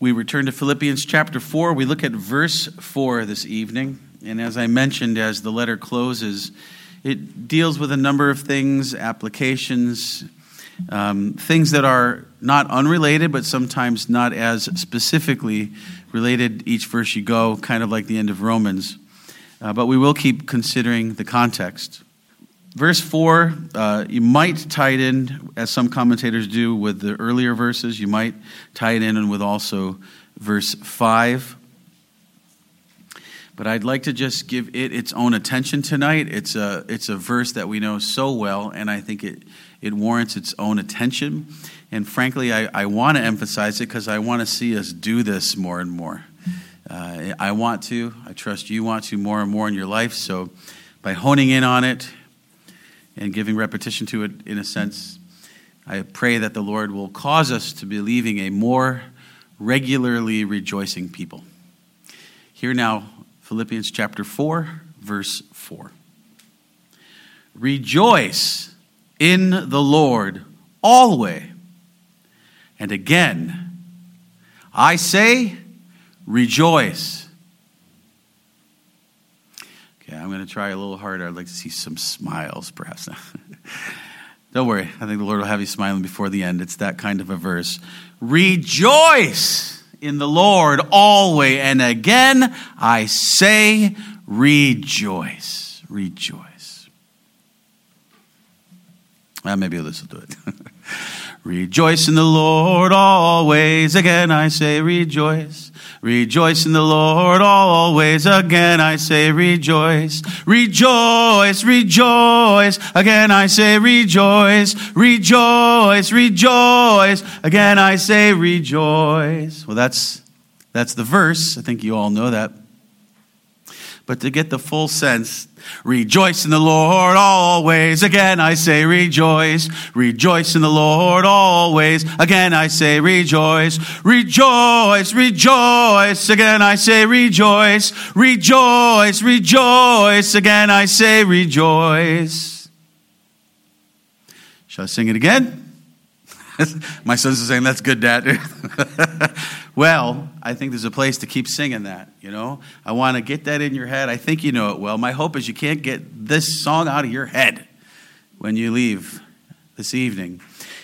We return to Philippians chapter 4. We look at verse 4 this evening. And as I mentioned, as the letter closes, it deals with a number of things, applications, um, things that are not unrelated, but sometimes not as specifically related each verse you go, kind of like the end of Romans. Uh, but we will keep considering the context. Verse 4, uh, you might tie it in, as some commentators do, with the earlier verses. You might tie it in with also verse 5. But I'd like to just give it its own attention tonight. It's a, it's a verse that we know so well, and I think it, it warrants its own attention. And frankly, I, I want to emphasize it because I want to see us do this more and more. Uh, I want to. I trust you want to more and more in your life. So by honing in on it, and giving repetition to it in a sense, I pray that the Lord will cause us to be leaving a more regularly rejoicing people. Here now, Philippians chapter 4, verse 4. Rejoice in the Lord always. And again, I say, rejoice. Okay, I'm going to try a little harder. I'd like to see some smiles, perhaps. Don't worry. I think the Lord will have you smiling before the end. It's that kind of a verse. Rejoice in the Lord always. And again, I say, rejoice. Rejoice. Well, maybe this will do it. rejoice in the Lord always. Again, I say, rejoice. Rejoice in the Lord always. Again I say rejoice. Rejoice, rejoice. Again I say rejoice. Rejoice, rejoice. Again I say rejoice. Well, that's, that's the verse. I think you all know that. But to get the full sense, Rejoice in the Lord always. Again, I say rejoice. Rejoice in the Lord always. Again, I say rejoice. Rejoice, rejoice. Again, I say rejoice. Rejoice, rejoice. Again, I say rejoice. Shall I sing it again? My sons are saying, That's good, Dad. well, I think there's a place to keep singing that, you know? I want to get that in your head. I think you know it well. My hope is you can't get this song out of your head when you leave this evening,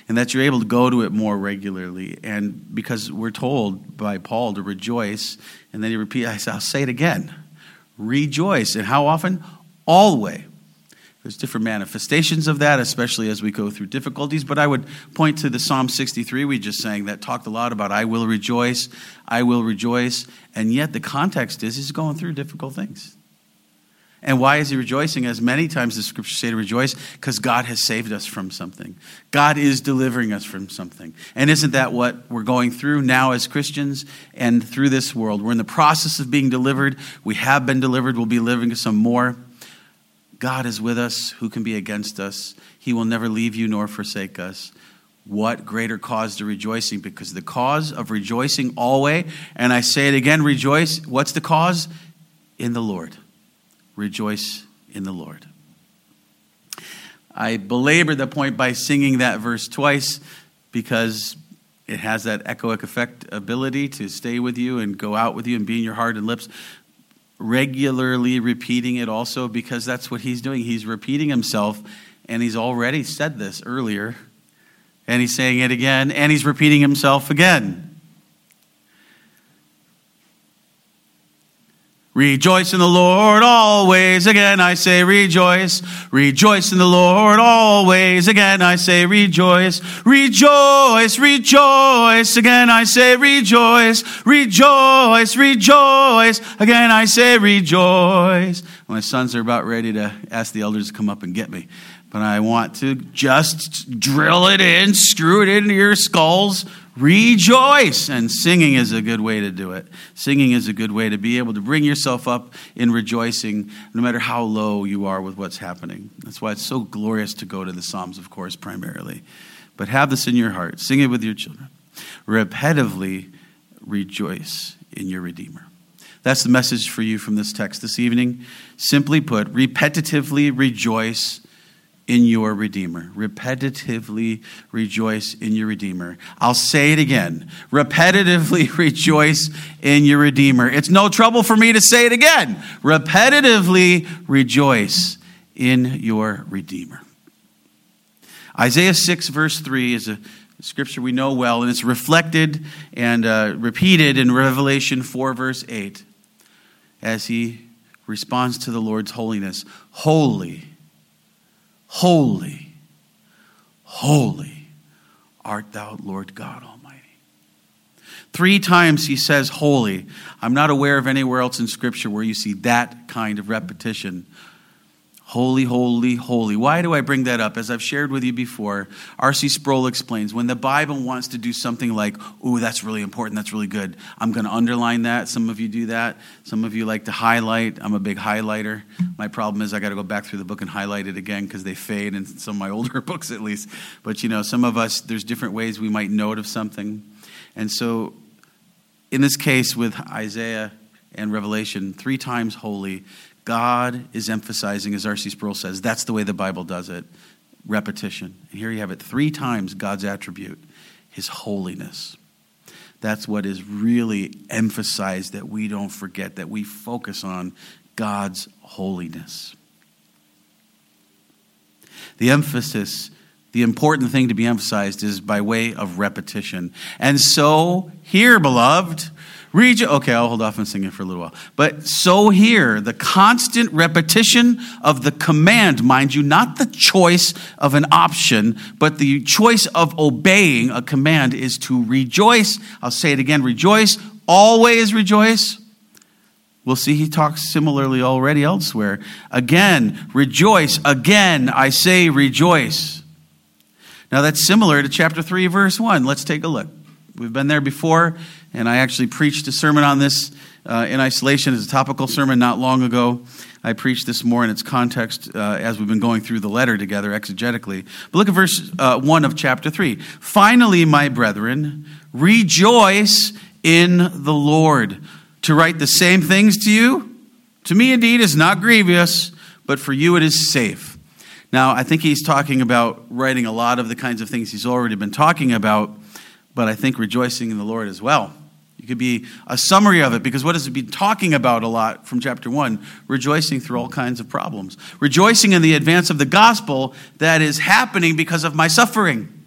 and that you're able to go to it more regularly. And because we're told by Paul to rejoice, and then he repeats, I'll say it again rejoice. And how often? Always. There's different manifestations of that, especially as we go through difficulties. But I would point to the Psalm 63 we just sang that talked a lot about I will rejoice, I will rejoice. And yet the context is he's going through difficult things. And why is he rejoicing? As many times the scriptures say to rejoice, because God has saved us from something. God is delivering us from something. And isn't that what we're going through now as Christians and through this world? We're in the process of being delivered. We have been delivered. We'll be living some more. God is with us. Who can be against us? He will never leave you nor forsake us. What greater cause to rejoicing? Because the cause of rejoicing always, and I say it again, rejoice. What's the cause? In the Lord. Rejoice in the Lord. I belabor the point by singing that verse twice because it has that echoic effect ability to stay with you and go out with you and be in your heart and lips regularly repeating it also because that's what he's doing. He's repeating himself, and he's already said this earlier, and he's saying it again, and he's repeating himself again. Rejoice in the Lord always. Again, I say rejoice. Rejoice in the Lord always. Again, I say rejoice. Rejoice, rejoice. Again, I say rejoice. Rejoice, rejoice. Again, I say rejoice. My sons are about ready to ask the elders to come up and get me. But I want to just drill it in, screw it into your skulls Rejoice! And singing is a good way to do it. Singing is a good way to be able to bring yourself up in rejoicing, no matter how low you are with what's happening. That's why it's so glorious to go to the Psalms, of course, primarily. But have this in your heart. Sing it with your children. Repetitively rejoice in your Redeemer. That's the message for you from this text this evening. Simply put, repetitively rejoice in your Redeemer. Repetitively rejoice in your Redeemer. I'll say it again. Repetitively rejoice in your Redeemer. It's no trouble for me to say it again. Repetitively rejoice in your Redeemer. Isaiah 6, verse 3 is a scripture we know well, and it's reflected and uh, repeated in Revelation 4, verse 8, as he responds to the Lord's holiness Holy Holy, holy art thou, Lord God Almighty. Three times he says holy. I'm not aware of anywhere else in Scripture where you see that kind of repetition Holy, holy, holy. Why do I bring that up? As I've shared with you before, R.C. Sproul explains when the Bible wants to do something like, ooh, that's really important, that's really good, I'm going to underline that. Some of you do that. Some of you like to highlight. I'm a big highlighter. My problem is I got to go back through the book and highlight it again because they fade in some of my older books at least. But you know, some of us, there's different ways we might note of something. And so in this case with Isaiah and Revelation, three times holy God is emphasizing, as R.C. Sproul says, that's the way the Bible does it repetition. And here you have it three times God's attribute, his holiness. That's what is really emphasized that we don't forget, that we focus on God's holiness. The emphasis, the important thing to be emphasized is by way of repetition. And so, here, beloved, Read okay, I'll hold off on singing for a little while. But so here, the constant repetition of the command, mind you, not the choice of an option, but the choice of obeying a command is to rejoice. I'll say it again rejoice, always rejoice. We'll see he talks similarly already elsewhere. Again, rejoice. Again, I say rejoice. Now that's similar to chapter 3, verse 1. Let's take a look. We've been there before and I actually preached a sermon on this uh, in isolation as a topical sermon not long ago. I preached this more in its context uh, as we've been going through the letter together exegetically. But look at verse uh, 1 of chapter 3. Finally, my brethren, rejoice in the Lord. To write the same things to you, to me indeed is not grievous, but for you it is safe. Now, I think he's talking about writing a lot of the kinds of things he's already been talking about, but I think rejoicing in the Lord as well. Could be a summary of it because what has it been talking about a lot from chapter 1? Rejoicing through all kinds of problems. Rejoicing in the advance of the gospel that is happening because of my suffering.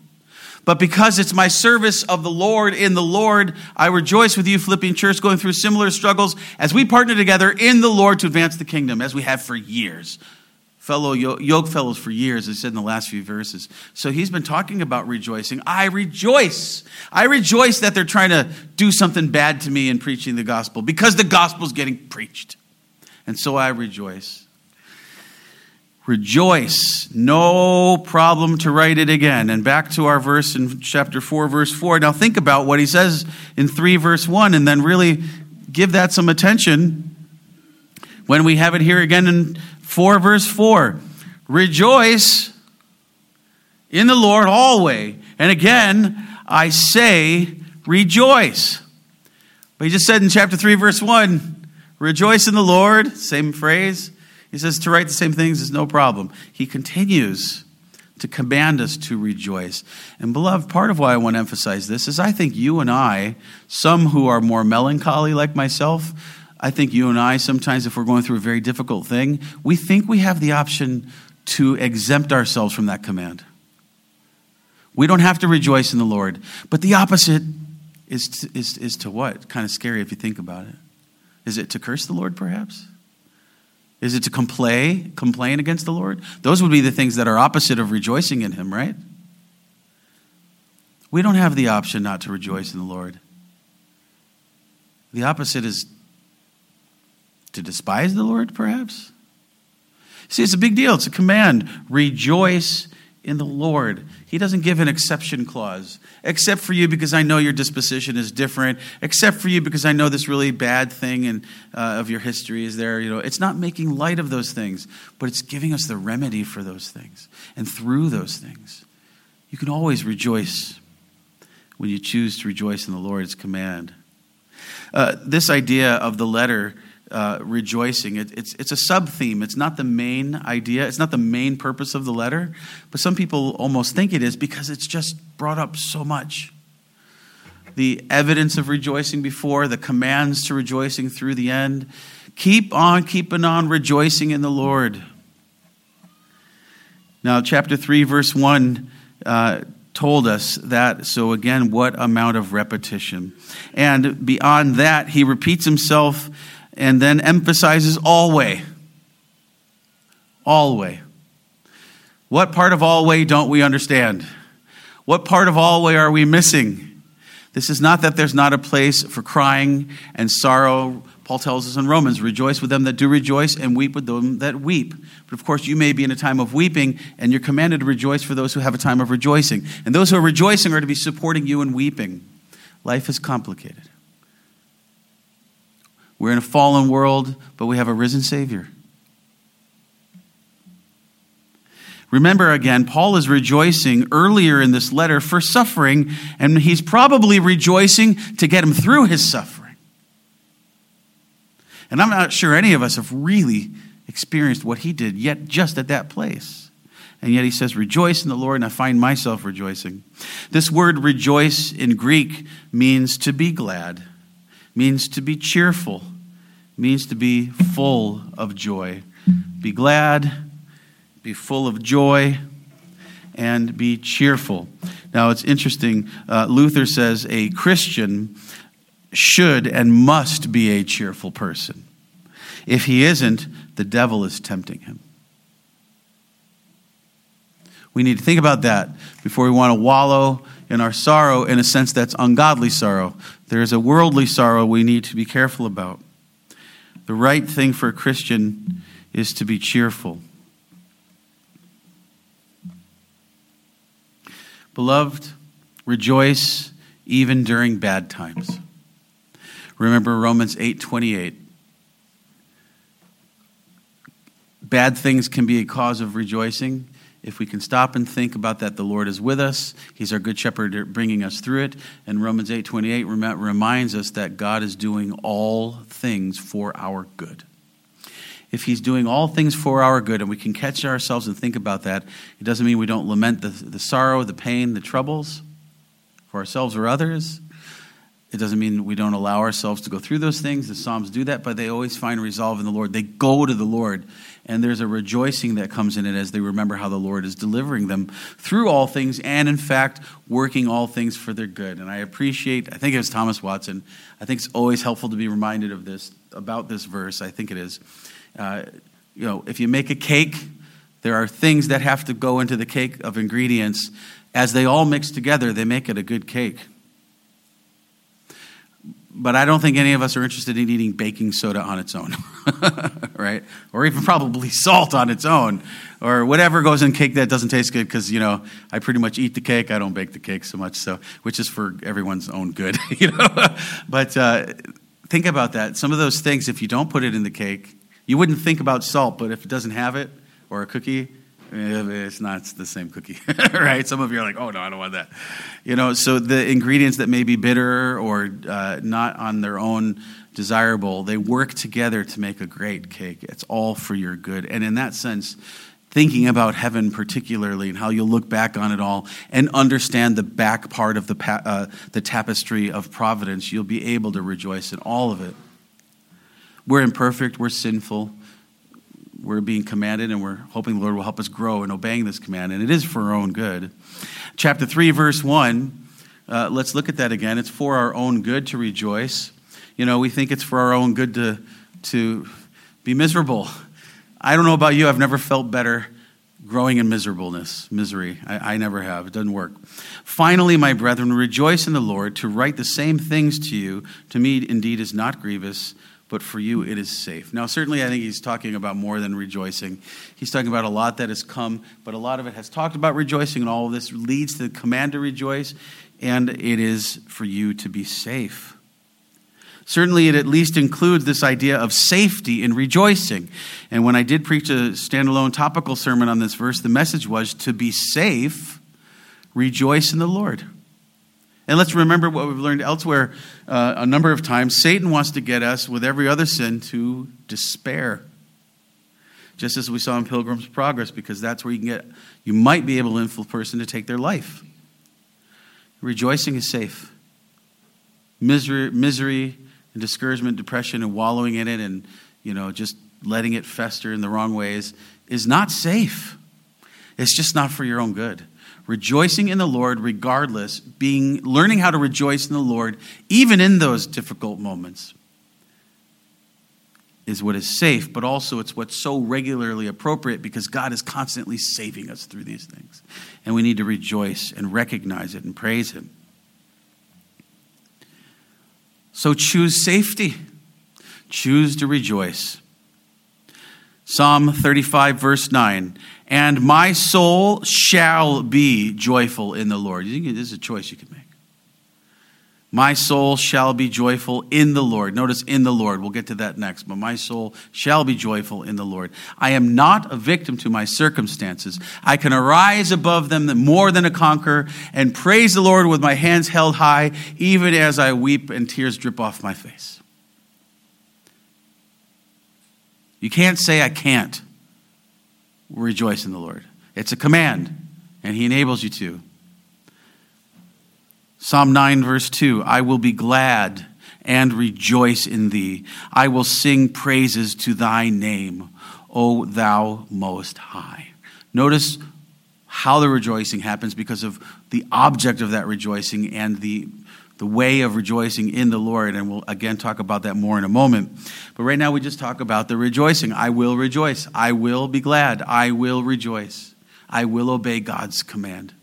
But because it's my service of the Lord in the Lord, I rejoice with you, Philippian church, going through similar struggles as we partner together in the Lord to advance the kingdom, as we have for years fellow yoke fellows for years, as I said in the last few verses. So he's been talking about rejoicing. I rejoice. I rejoice that they're trying to do something bad to me in preaching the gospel because the gospel is getting preached. And so I rejoice. Rejoice. No problem to write it again. And back to our verse in chapter 4, verse 4. Now think about what he says in 3, verse 1, and then really give that some attention when we have it here again in 4, verse 4. Rejoice in the Lord always. And again, I say, rejoice. But he just said in chapter 3, verse 1, rejoice in the Lord. Same phrase. He says to write the same things is no problem. He continues to command us to rejoice. And beloved, part of why I want to emphasize this is I think you and I, some who are more melancholy like myself, I think you and I, sometimes if we're going through a very difficult thing, we think we have the option to exempt ourselves from that command. We don't have to rejoice in the Lord. But the opposite is to, is, is to what? Kind of scary if you think about it. Is it to curse the Lord, perhaps? Is it to complain, complain against the Lord? Those would be the things that are opposite of rejoicing in Him, right? We don't have the option not to rejoice in the Lord. The opposite is to despise the Lord, perhaps? See, it's a big deal. It's a command. Rejoice in the Lord. He doesn't give an exception clause, except for you because I know your disposition is different, except for you because I know this really bad thing and uh, of your history is there. You know, it's not making light of those things, but it's giving us the remedy for those things. And through those things, you can always rejoice when you choose to rejoice in the Lord's command. Uh, this idea of the letter uh, rejoicing. It, it's, it's a sub theme. It's not the main idea. It's not the main purpose of the letter. But some people almost think it is because it's just brought up so much. The evidence of rejoicing before, the commands to rejoicing through the end. Keep on keeping on rejoicing in the Lord. Now, chapter 3, verse 1 uh, told us that. So, again, what amount of repetition? And beyond that, he repeats himself and then emphasizes always. Always. What part of always don't we understand? What part of always are we missing? This is not that there's not a place for crying and sorrow Paul tells us in Romans, rejoice with them that do rejoice and weep with them that weep. But of course, you may be in a time of weeping, and you're commanded to rejoice for those who have a time of rejoicing. And those who are rejoicing are to be supporting you in weeping. Life is complicated. We're in a fallen world, but we have a risen Savior. Remember again, Paul is rejoicing earlier in this letter for suffering, and he's probably rejoicing to get him through his suffering. And I'm not sure any of us have really experienced what he did yet just at that place. And yet he says, Rejoice in the Lord, and I find myself rejoicing. This word rejoice in Greek means to be glad, means to be cheerful, means to be full of joy. Be glad, be full of joy, and be cheerful. Now it's interesting. Uh, Luther says a Christian should and must be a cheerful person. If he isn't, the devil is tempting him. We need to think about that before we want to wallow in our sorrow in a sense that's ungodly sorrow. There is a worldly sorrow we need to be careful about. The right thing for a Christian is to be cheerful. Beloved, rejoice even during bad times. Remember Romans 8:28. Bad things can be a cause of rejoicing. If we can stop and think about that, the Lord is with us. He's our good shepherd bringing us through it. And Romans 8:28 reminds us that God is doing all things for our good. If he's doing all things for our good and we can catch ourselves and think about that, it doesn't mean we don't lament the, the sorrow, the pain, the troubles for ourselves or others. It doesn't mean we don't allow ourselves to go through those things. The Psalms do that, but they always find resolve in the Lord. They go to the Lord, and there's a rejoicing that comes in it as they remember how the Lord is delivering them through all things and, in fact, working all things for their good. And I appreciate, I think it was Thomas Watson, I think it's always helpful to be reminded of this, about this verse. I think it is. Uh, you know, if you make a cake, there are things that have to go into the cake of ingredients. As they all mix together, they make it a good cake but I don't think any of us are interested in eating baking soda on its own, right? Or even probably salt on its own, or whatever goes in cake that doesn't taste good. Because you know, I pretty much eat the cake. I don't bake the cake so much, so which is for everyone's own good, you know. but uh, think about that. Some of those things, if you don't put it in the cake, you wouldn't think about salt, but if it doesn't have it, or a cookie, it's not the same cookie, right? Some of you are like, oh no, I don't want that. You know, so the ingredients that may be bitter or uh, not on their own desirable, they work together to make a great cake. It's all for your good. And in that sense, thinking about heaven particularly and how you'll look back on it all and understand the back part of the, pa- uh, the tapestry of providence, you'll be able to rejoice in all of it. We're imperfect, we're sinful we're being commanded, and we're hoping the Lord will help us grow in obeying this command, and it is for our own good. Chapter 3, verse 1, uh, let's look at that again. It's for our own good to rejoice. You know, we think it's for our own good to, to be miserable. I don't know about you, I've never felt better growing in miserableness, misery. I, I, never have. It doesn't work. Finally, my brethren, rejoice in the Lord. To write the same things to you, to me indeed is not grievous, but for you it is safe. Now, certainly, I think he's talking about more than rejoicing. He's talking about a lot that has come, but a lot of it has talked about rejoicing, and all of this leads to the command to rejoice, and it is for you to be safe. Certainly, it at least includes this idea of safety in rejoicing. And when I did preach a standalone topical sermon on this verse, the message was to be safe, rejoice in the Lord. And let's remember what we've learned elsewhere uh, a number of times. Satan wants to get us, with every other sin, to despair. Just as we saw in Pilgrim's Progress, because that's where you can get, you might be able to influence a person to take their life. Rejoicing is safe. Misery, misery and discouragement, depression, and wallowing in it, and you know, just letting it fester in the wrong ways is not safe. It's just not for your own good rejoicing in the Lord regardless, being learning how to rejoice in the Lord even in those difficult moments is what is safe, but also it's what's so regularly appropriate because God is constantly saving us through these things. And we need to rejoice and recognize it and praise Him. So choose safety, choose to rejoice. Psalm 35, verse 9 and my soul shall be joyful in the Lord. You think this is a choice you can make. My soul shall be joyful in the Lord. Notice in the Lord. We'll get to that next. But my soul shall be joyful in the Lord. I am not a victim to my circumstances. I can arise above them more than a conqueror and praise the Lord with my hands held high, even as I weep and tears drip off my face. You can't say I can't rejoice in the Lord. It's a command, and He enables you to. Psalm 9, verse 2 I will be glad and rejoice in thee. I will sing praises to thy name, O thou most high. Notice how the rejoicing happens because of the object of that rejoicing and the the way of rejoicing in the Lord. And we'll again talk about that more in a moment. But right now, we just talk about the rejoicing. I will rejoice. I will be glad. I will rejoice. I will obey God's command.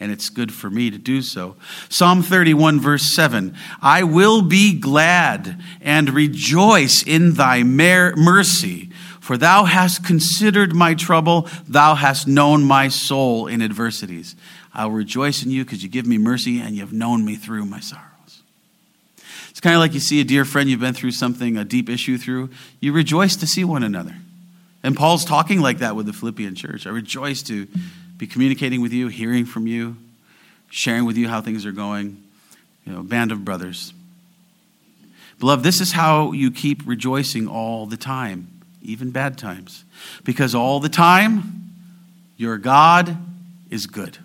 And it's good for me to do so. Psalm 31, verse 7 I will be glad and rejoice in thy mercy. For thou hast considered my trouble, thou hast known my soul in adversities. I'll rejoice in you because you give me mercy and you've known me through my sorrows. It's kind of like you see a dear friend you've been through something, a deep issue through. You rejoice to see one another. And Paul's talking like that with the Philippian church. I rejoice to be communicating with you, hearing from you, sharing with you how things are going. You know, band of brothers. Beloved, this is how you keep rejoicing all the time, even bad times. Because all the time, your God is good.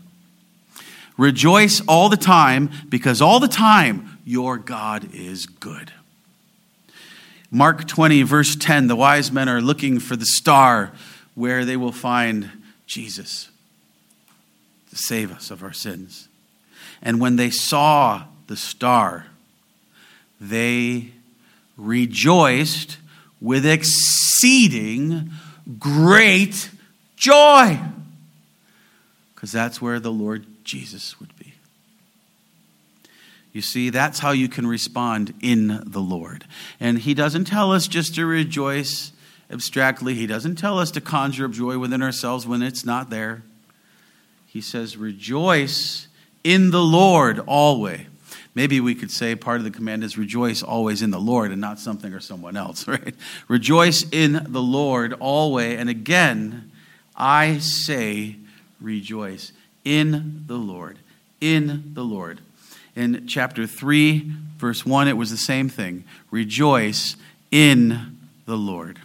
Rejoice all the time because all the time your God is good. Mark 20, verse 10 the wise men are looking for the star where they will find Jesus to save us of our sins. And when they saw the star, they rejoiced with exceeding great joy. Because that's where the Lord Jesus would be. You see, that's how you can respond in the Lord. And He doesn't tell us just to rejoice abstractly, He doesn't tell us to conjure up joy within ourselves when it's not there. He says, Rejoice in the Lord always. Maybe we could say part of the command is rejoice always in the Lord and not something or someone else, right? Rejoice in the Lord always. And again, I say rejoice in the Lord. In the Lord. In chapter 3, verse 1, it was the same thing. Rejoice in the Lord.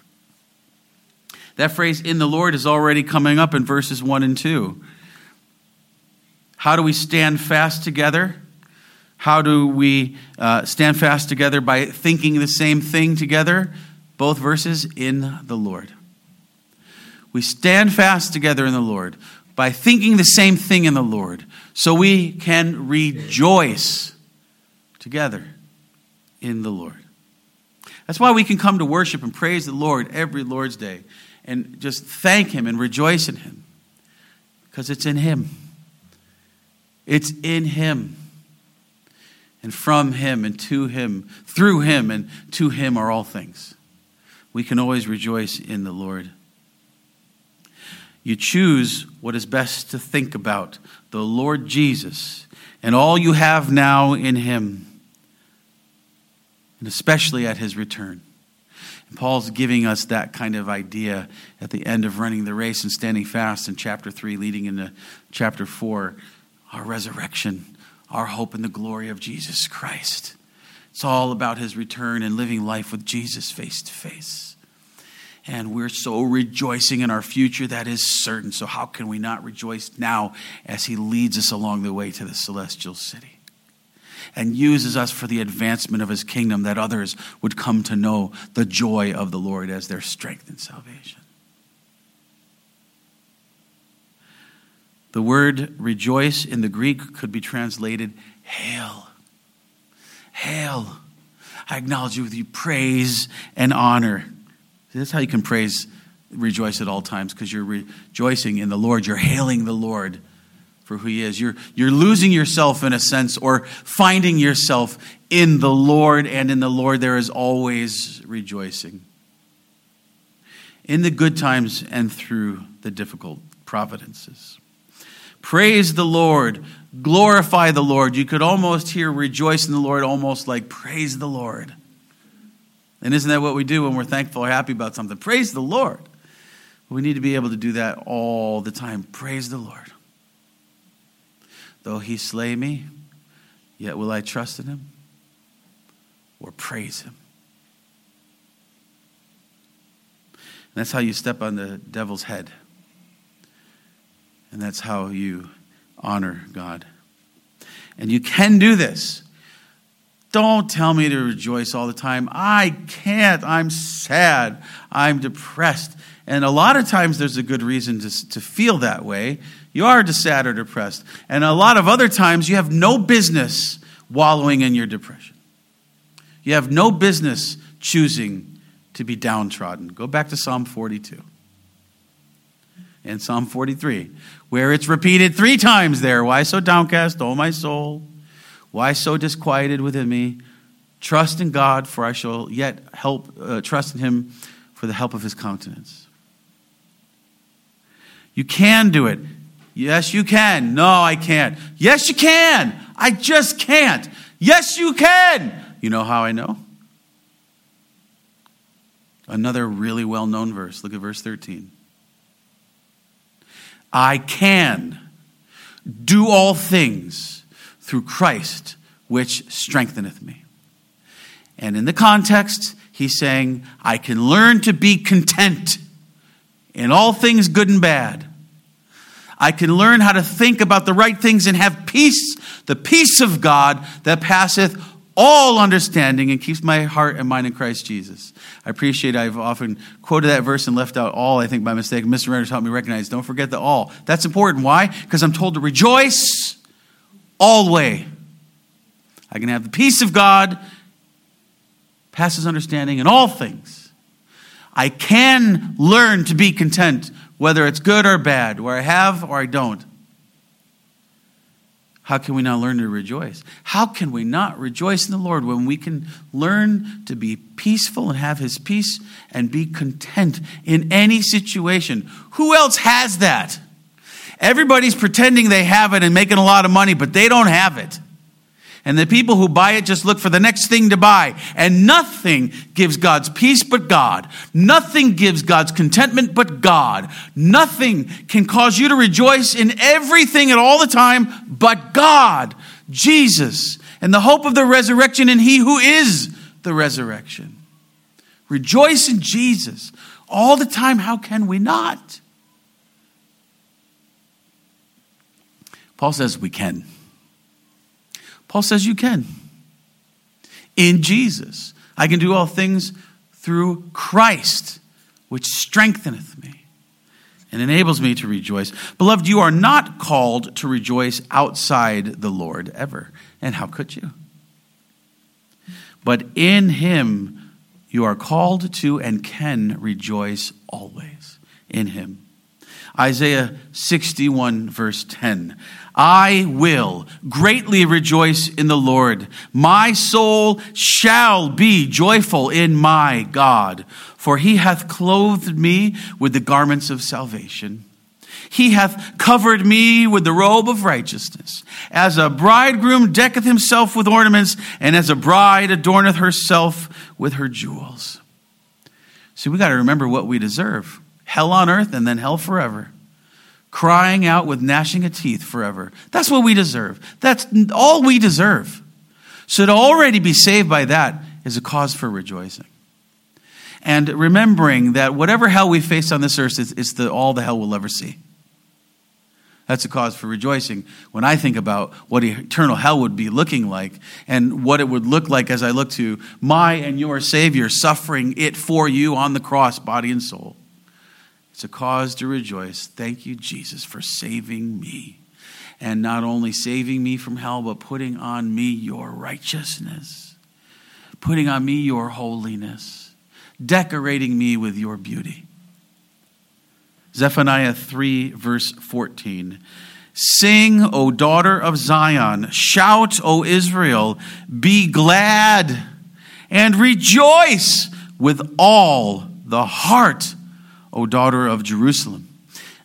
That phrase, in the Lord, is already coming up in verses 1 and 2. How do we stand fast together? How do we uh, stand fast together by thinking the same thing together? Both verses, in the Lord. We stand fast together in the Lord by thinking the same thing in the Lord so we can rejoice together in the Lord. That's why we can come to worship and praise the Lord every Lord's Day and just thank Him and rejoice in Him because it's in Him. It's in Him. And from Him and to Him, through Him and to Him are all things. We can always rejoice in the Lord. You choose what is best to think about the Lord Jesus and all you have now in Him, and especially at His return. And Paul's giving us that kind of idea at the end of running the race and standing fast in chapter 3, leading into chapter 4. Our resurrection, our hope in the glory of Jesus Christ. It's all about his return and living life with Jesus face to face. And we're so rejoicing in our future that is certain. So, how can we not rejoice now as he leads us along the way to the celestial city? and uses us for the advancement of his kingdom, that others would come to know the joy of the Lord as their strength and salvation. The word rejoice in the Greek could be translated hail. Hail. I acknowledge you with you praise and honor. That's how you can praise, rejoice at all times, because you're rejoicing in the Lord. You're hailing the Lord for who He is. You're, you're losing yourself in a sense, or finding yourself in the Lord, and in the Lord there is always rejoicing. In the good times and through the difficult providences. Praise the Lord. Glorify the Lord. You could almost hear rejoice in the Lord, almost like praise the Lord. And isn't that what we do when we're thankful or happy about something? Praise the Lord. We need to be able to do that all the time. Praise the Lord. Though he slay me, yet will I trust in him or praise him. And that's how you step on the devil's head. And that's how you honor God. And you can do this. Don't tell me to rejoice all the time. I can't. I'm sad. I'm depressed. And a lot of times there's a good reason to, to feel that way. You are just sad or depressed. And a lot of other times you have no business wallowing in your depression. You have no business choosing to be downtrodden. Go back to Psalm 42 and Psalm 43 where it's repeated three times there. Why so downcast, O my soul? Why so disquieted within me? Trust in God, for I shall yet help, uh, trust in him for the help of his countenance. You can do it. Yes, you can. No, I can't. Yes, you can. I just can't. Yes, you can. You know how I know? Another really well known verse. Look at verse 13. I can do all things through Christ, which strengtheneth me. And in the context, he's saying, I can learn to be content in all things good and bad. I can learn how to think about the right things and have peace, the peace of God that passeth all understanding and keeps my heart and mind in Christ Jesus. I appreciate I've often quoted that verse and left out all, I think, by mistake. Mr. Renner's helped me recognize don't forget the all. That's important. Why? Because I'm told to rejoice always. I can have the peace of God, passes understanding in all things. I can learn to be content, whether it's good or bad, where I have or I don't. How can we not learn to rejoice? How can we not rejoice in the Lord when we can learn to be peaceful and have His peace and be content in any situation? Who else has that? Everybody's pretending they have it and making a lot of money, but they don't have it. And the people who buy it just look for the next thing to buy. And nothing gives God's peace but God. Nothing gives God's contentment but God. Nothing can cause you to rejoice in everything at all the time but God, Jesus, and the hope of the resurrection in He who is the resurrection. Rejoice in Jesus all the time. How can we not? Paul says we can. Paul says you can. In Jesus, I can do all things through Christ, which strengtheneth me and enables me to rejoice. Beloved, you are not called to rejoice outside the Lord ever. And how could you? But in Him, you are called to and can rejoice always. In Him. Isaiah 61, verse 10. I will greatly rejoice in the Lord. My soul shall be joyful in my God, for he hath clothed me with the garments of salvation. He hath covered me with the robe of righteousness. As a bridegroom decketh himself with ornaments, and as a bride adorneth herself with her jewels. See, we got to remember what we deserve hell on earth and then hell forever. crying out with gnashing of teeth forever. That's what we deserve. That's all we deserve. So to already be saved by that is a cause for rejoicing. And remembering that whatever hell we face on this earth is, the, all the hell we'll ever see. That's a cause for rejoicing when I think about what eternal hell would be looking like and what it would look like as I look to my and your Savior suffering it for you on the cross, body and soul. It's a cause to rejoice. Thank you, Jesus, for saving me. And not only saving me from hell, but putting on me your righteousness, putting on me your holiness, decorating me with your beauty. Zephaniah 3, verse 14. Sing, O daughter of Zion. Shout, O Israel. Be glad and rejoice with all the heart, O daughter of Jerusalem.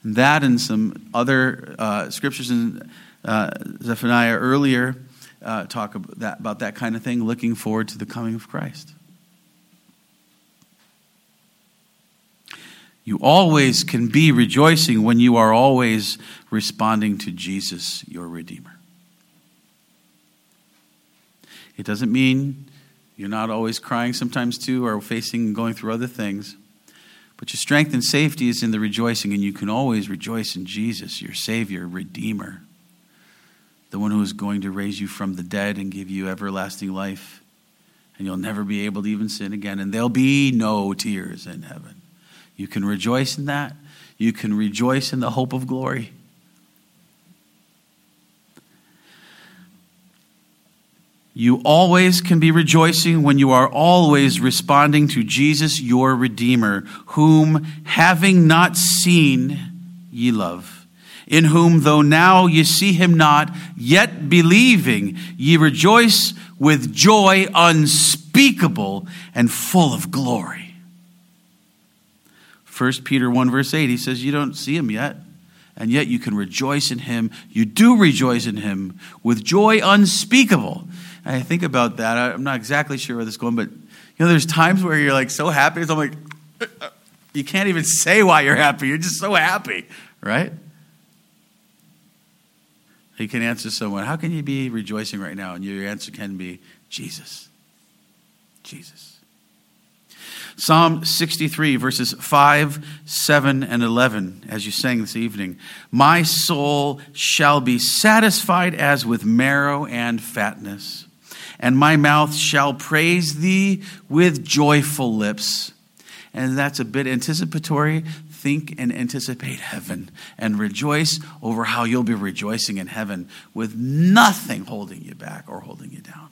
And that and some other uh, scriptures in uh, Zephaniah earlier uh, talk about that, about that kind of thing, looking forward to the coming of Christ. You always can be rejoicing when you are always responding to Jesus, your Redeemer. It doesn't mean you're not always crying sometimes too or facing going through other things. But your strength and safety is in the rejoicing, and you can always rejoice in Jesus, your Savior, Redeemer, the one who is going to raise you from the dead and give you everlasting life. And you'll never be able to even sin again, and there'll be no tears in heaven. You can rejoice in that. You can rejoice in the hope of glory. You always can be rejoicing when you are always responding to Jesus, your Redeemer, whom, having not seen, ye love. In whom, though now ye see him not, yet believing, ye rejoice with joy unspeakable and full of glory 1 Peter 1, verse 8, he says, You don't see him yet, and yet you can rejoice in him. You do rejoice in him with joy unspeakable. I think about that. I'm not exactly sure where this is going, but you know, there's times where you're like so happy. I'm like, uh, you can't even say why you're happy. You're just so happy, right? You can answer someone, How can you be rejoicing right now? And your answer can be, Jesus. Jesus. Psalm 63, verses 5, 7, and 11, as you sang this evening. My soul shall be satisfied as with marrow and fatness, and my mouth shall praise thee with joyful lips. And that's a bit anticipatory. Think and anticipate heaven and rejoice over how you'll be rejoicing in heaven with nothing holding you back or holding you down.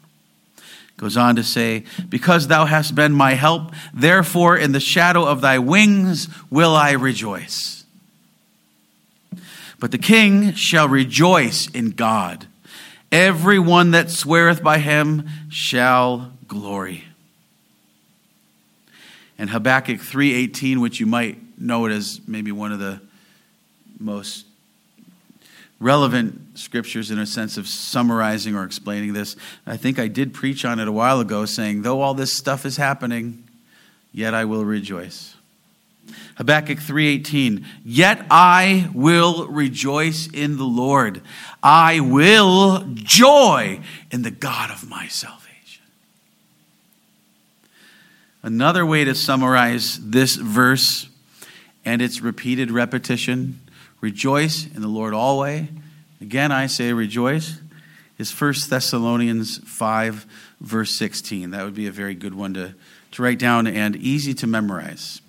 Goes on to say, Because thou hast been my help, therefore in the shadow of thy wings will I rejoice. But the king shall rejoice in God. Every one that sweareth by him shall glory. And Habakkuk 3:18, which you might know it as maybe one of the most relevant scriptures in a sense of summarizing or explaining this. I think I did preach on it a while ago, saying, Though all this stuff is happening, yet I will rejoice. Habakkuk 3:18 Yet I will rejoice in the Lord I will joy in the God of my salvation Another way to summarize this verse and its repeated repetition Rejoice in the Lord always. Again, I say rejoice. Is 1 Thessalonians 5, verse 16. That would be a very good one to, to write down and easy to memorize.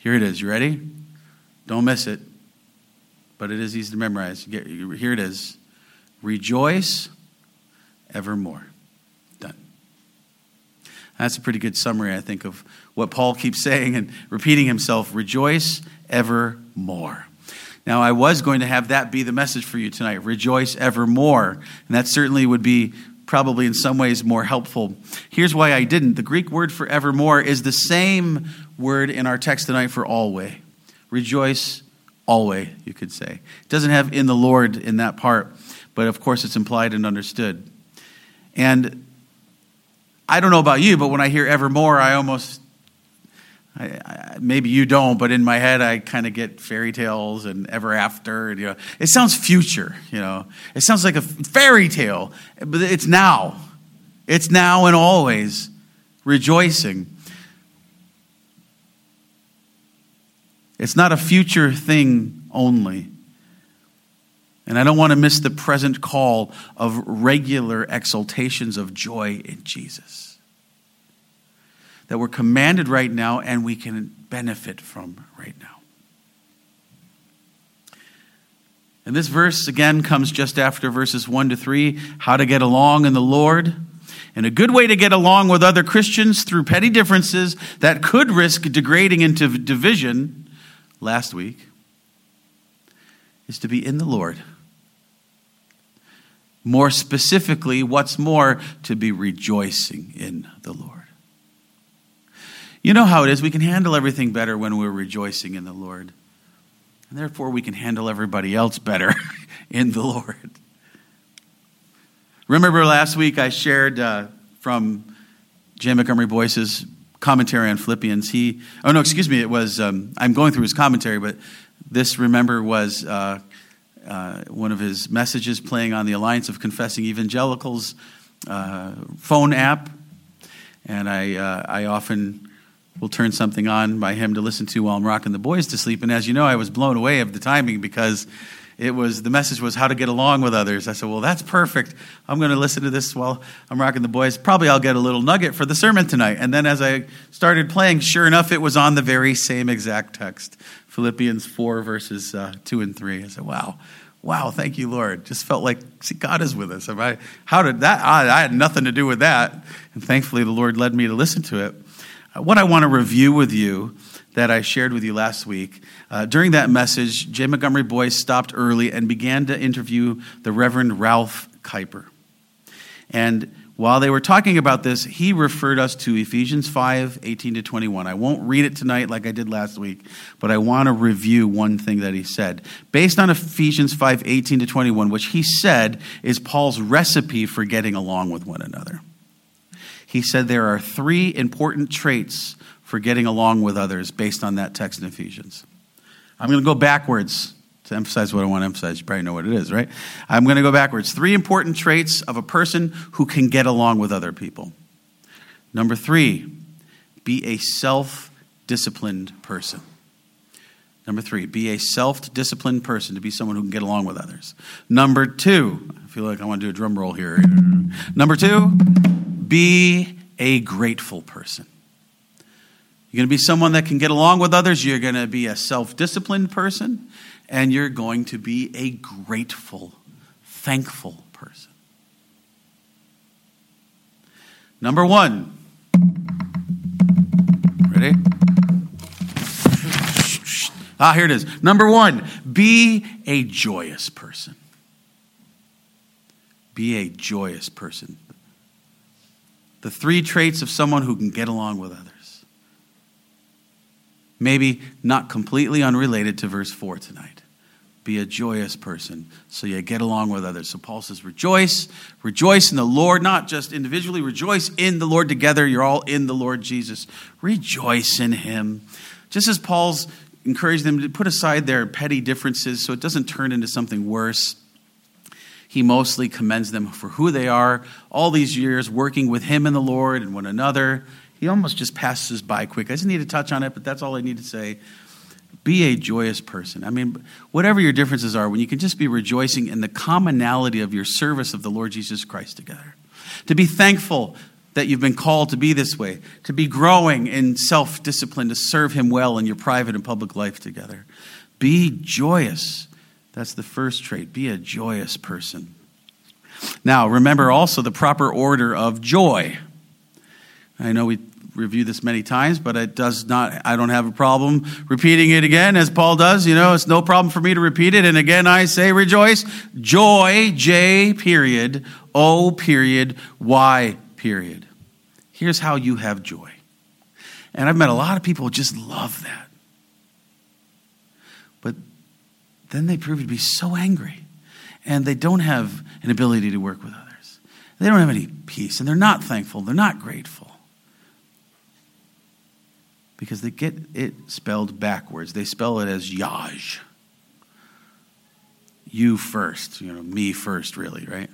Here it is. You ready? Don't miss it. But it is easy to memorize. Here it is. Rejoice evermore. Done. That's a pretty good summary, I think, of what Paul keeps saying and repeating himself. Rejoice evermore. Now, I was going to have that be the message for you tonight rejoice evermore. And that certainly would be probably in some ways more helpful. Here's why I didn't. The Greek word for evermore is the same word in our text tonight for always. Rejoice always, you could say. It doesn't have in the Lord in that part, but of course it's implied and understood. And I don't know about you, but when I hear evermore, I almost I, I, maybe you don't, but in my head, I kind of get fairy tales and ever after. And, you know, it sounds future. You know, it sounds like a fairy tale, but it's now. It's now and always rejoicing. It's not a future thing only. And I don't want to miss the present call of regular exaltations of joy in Jesus that we're commanded right now and we can benefit from right now. And this verse again comes just after verses 1 to 3 how to get along in the Lord. And a good way to get along with other Christians through petty differences that could risk degrading into division last week is to be in the Lord. More specifically, what's more, to be rejoicing in the Lord. You know how it is. We can handle everything better when we're rejoicing in the Lord. And therefore, we can handle everybody else better in the Lord. Remember last week I shared uh, from J. Montgomery Boice's commentary on Philippians. He, oh no, excuse me, it was, um, I'm going through his commentary, but this, remember, was uh, uh, one of his messages playing on the Alliance of Confessing Evangelicals uh, phone app. And I, uh, I often will turn something on by him to listen to while I'm rocking the boys to sleep. And as you know, I was blown away of the timing because it was the message was how to get along with others. I said, "Well, that's perfect. I'm going to listen to this while I'm rocking the boys. Probably I'll get a little nugget for the sermon tonight." And then as I started playing, sure enough, it was on the very same exact text, Philippians 4 verses uh, 2 and 3. I said, "Wow." Wow, thank you, Lord. Just felt like, see, God is with us. How did that? I, I had nothing to do with that. And thankfully, the Lord led me to listen to it. What I want to review with you that I shared with you last week. Uh, during that message, J. Montgomery Boice stopped early and began to interview the Reverend Ralph Keiper. And while they were talking about this, he referred us to Ephesians 5 18 to 21. I won't read it tonight like I did last week, but I want to review one thing that he said. Based on Ephesians 5 18 to 21, which he said is Paul's recipe for getting along with one another he said there are three important traits for getting along with others based on that text in Ephesians. I'm going to go backwards to emphasize what I want to emphasize. You probably know what it is, right? I'm going to go backwards. Three important traits of a person who can get along with other people. Number three, be a self disciplined person. Number three, be a self disciplined person to be someone who can get along with others. Number two, I feel like I want to do a drum roll here. Number two, be a grateful person. You're going to be someone that can get along with others. You're going to be a self disciplined person. And you're going to be a grateful, thankful person. Number one. Ready? Ah, here it is. Number one, be a joyous person. Be a joyous person the three traits of someone who can get along with others. Maybe not completely unrelated to verse 4 tonight. Be a joyous person so you get along with others. So Paul says, rejoice, rejoice in the Lord, not just individually, rejoice in the Lord together. You're all in the Lord Jesus. Rejoice in him. Just as Paul's encouraged them to put aside their petty differences so it doesn't turn into something worse he mostly commends them for who they are, all these years working with him and the Lord and one another. He almost just passes by quick. I just need to touch on it, but that's all I need to say. Be a joyous person. I mean, whatever your differences are, when you can just be rejoicing in the commonality of your service of the Lord Jesus Christ together. To be thankful that you've been called to be this way, to be growing in self discipline, to serve Him well in your private and public life together. Be joyous that's the first trait. Be a joyous person. Now, remember also the proper order of joy. I know we review this many times, but it does not, I don't have a problem repeating it again as Paul does. You know, it's no problem for me to repeat it. And again, I say rejoice. Joy, J period, O period, Y period. Here's how you have joy. And I've met a lot of people who just love that. Then they prove to be so angry and they don't have an ability to work with others. They don't have any peace and they're not thankful, they're not grateful. because they get it spelled backwards. They spell it as Yaj. You first, you know, me first, really, right?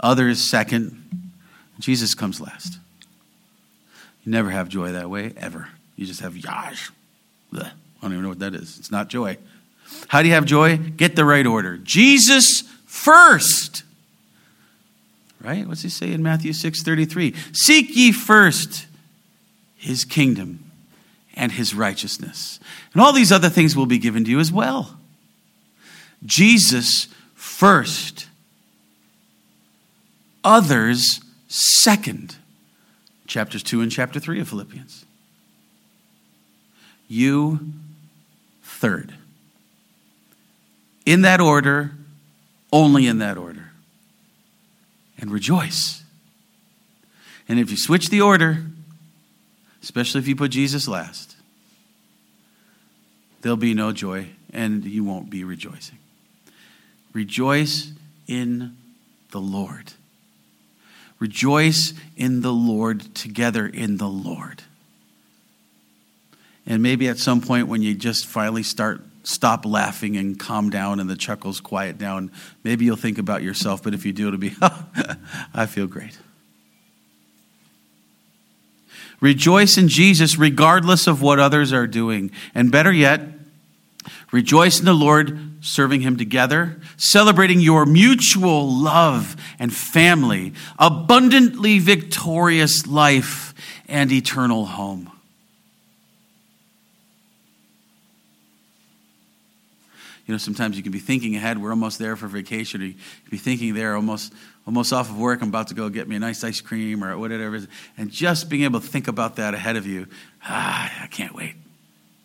Others second. Jesus comes last. You never have joy that way, ever. You just have Yaj. Blech. I don't even know what that is. It's not joy. How do you have joy? Get the right order. Jesus first. Right? What's he say in Matthew 6:33? Seek ye first his kingdom and his righteousness. And all these other things will be given to you as well. Jesus first, others second. Chapters 2 and chapter 3 of Philippians. You third. In that order, only in that order. And rejoice. And if you switch the order, especially if you put Jesus last, there'll be no joy and you won't be rejoicing. Rejoice in the Lord. Rejoice in the Lord together in the Lord. And maybe at some point when you just finally start stop laughing and calm down and the chuckles quiet down, maybe you'll think about yourself, but if you do it'll be I feel great. Rejoice in Jesus regardless of what others are doing. And better yet, rejoice in the Lord, serving Him together, celebrating your mutual love and family, abundantly victorious life, and eternal home. You know, sometimes you can be thinking ahead. We're almost there for vacation. Or you can be thinking there almost, almost off of work. I'm about to go get me a nice ice cream or whatever. And just being able to think about that ahead of you, ah, I can't wait.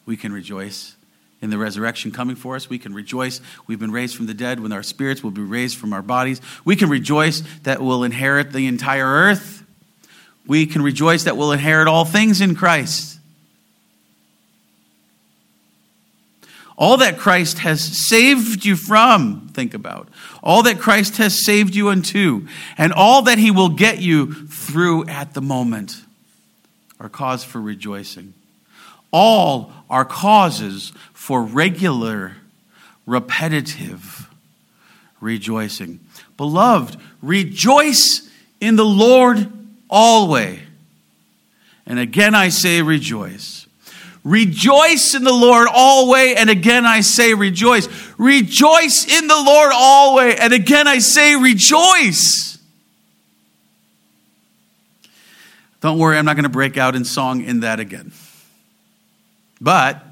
We can rejoice in the resurrection coming for us. We can rejoice. We've been raised from the dead when our spirits will be raised from our bodies. We can rejoice that we'll inherit the entire earth. We can rejoice that we'll inherit all things in Christ. All that Christ has saved you from, think about. All that Christ has saved you unto, and all that he will get you through at the moment are cause for rejoicing. All are causes for regular, repetitive rejoicing. Beloved, rejoice in the Lord always. And again I say rejoice. Rejoice in the Lord always, and again I say rejoice. Rejoice in the Lord always, and again I say rejoice. Don't worry, I'm not going to break out in song in that again. But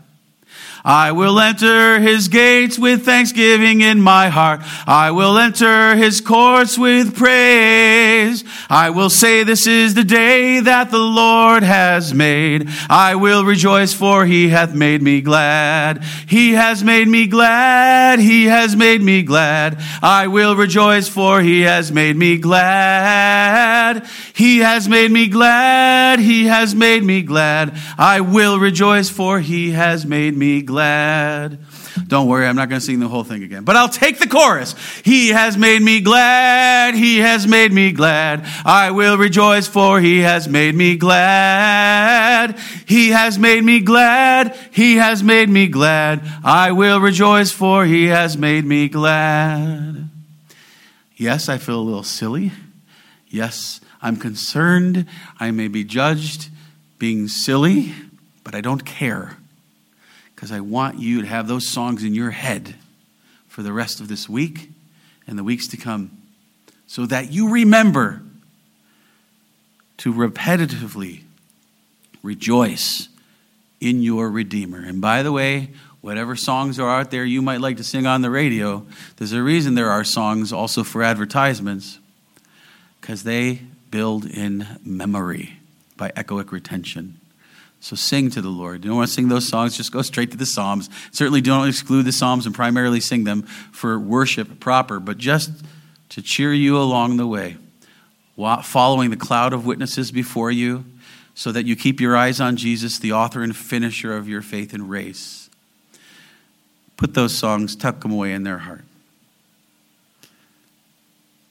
I will enter his gates with thanksgiving in my heart. I will enter his courts with praise. I will say this is the day that the Lord has made. I will rejoice for he hath made me glad. He has made me glad. He has made me glad. I will rejoice for he has made me glad. He has made me glad. He has made me glad. I will rejoice for he has made me glad glad. Don't worry, I'm not going to sing the whole thing again, but I'll take the chorus. He has made me glad. He has made me glad. I will rejoice for he has made me glad. He has made me glad. He has made me glad. I will rejoice for he has made me glad. Yes, I feel a little silly. Yes, I'm concerned. I may be judged being silly, but I don't care because I want you to have those songs in your head for the rest of this week and the weeks to come so that you remember to repetitively rejoice in your Redeemer. And by the way, whatever songs are out there you might like to sing on the radio, there's a reason there are songs also for advertisements because they build in memory by echoic retention. So sing to the Lord. You don't want to sing those songs, just go straight to the Psalms. Certainly don't exclude the Psalms and primarily sing them for worship proper, but just to cheer you along the way, following the cloud of witnesses before you, so that you keep your eyes on Jesus, the author and finisher of your faith and race. Put those songs, tuck them away in their heart.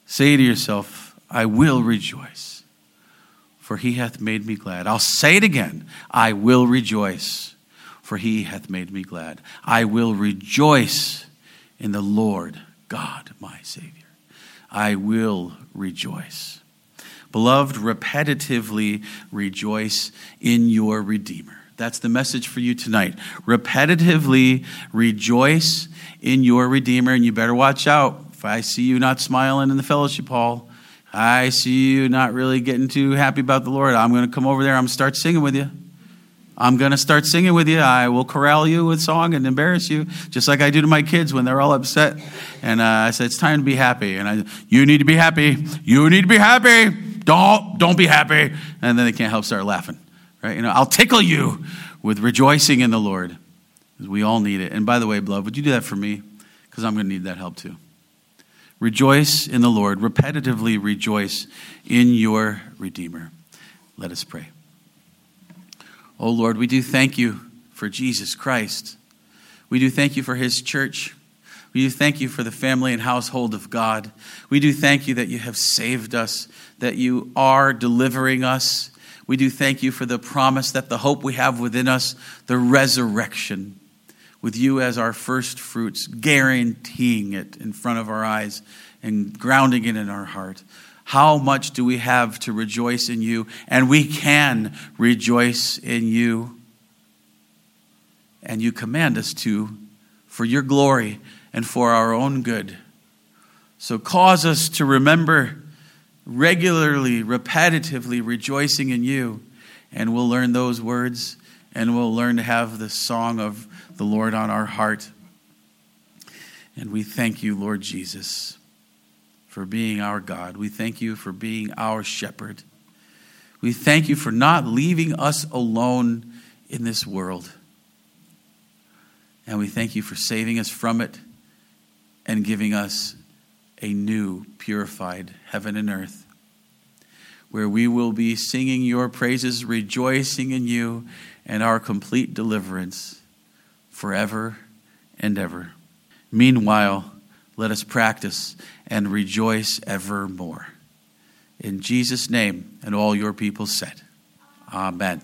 Say to yourself, I will rejoice for he hath made me glad. I'll say it again I will rejoice, for he hath made me glad. I will rejoice in the Lord God, my Savior. I will rejoice. Beloved, repetitively rejoice in your Redeemer. That's the message for you tonight. Repetitively rejoice in your Redeemer, and you better watch out. If I see you not smiling in the fellowship hall, I see you not really getting too happy about the Lord, I'm going to come over there. I'm going to start singing with you. I'm going to start singing with you. I will corral you with song and embarrass you, just like I do to my kids when they're all upset. And uh, I said, it's time to be happy. And I, you need to be happy. You need to be happy. Don't, don't be happy. And then they can't help start laughing. Right? You know, I'll tickle you with rejoicing in the Lord. We all need it. And by the way, beloved, would you do that for me? Because I'm going to need that help too. Rejoice in the Lord. Repetitively rejoice in your Redeemer. Let us pray. Oh Lord, we do thank you for Jesus Christ. We do thank you for his church. We do thank you for the family and household of God. We do thank you that you have saved us, that you are delivering us, we do thank you for the promise that the hope we have within us, the resurrection, with you as our first fruits, guaranteeing it in front of our eyes and grounding it in our heart. How much do we have to rejoice in you? And we can rejoice in you. And you command us to for your glory and for our own good. So cause us to remember regularly, repetitively rejoicing in you. And we'll learn those words and we'll learn to have the song of the Lord on our heart. And we thank you, Lord Jesus, for being our God. We thank you for being our shepherd. We thank you for not leaving us alone in this world. And we thank you for saving us from it and giving us a new, purified heaven and earth, where we will be singing your praises, rejoicing in you and our complete deliverance forever and ever. Meanwhile, let us practice and rejoice evermore. In Jesus' name, and all your people said, Amen.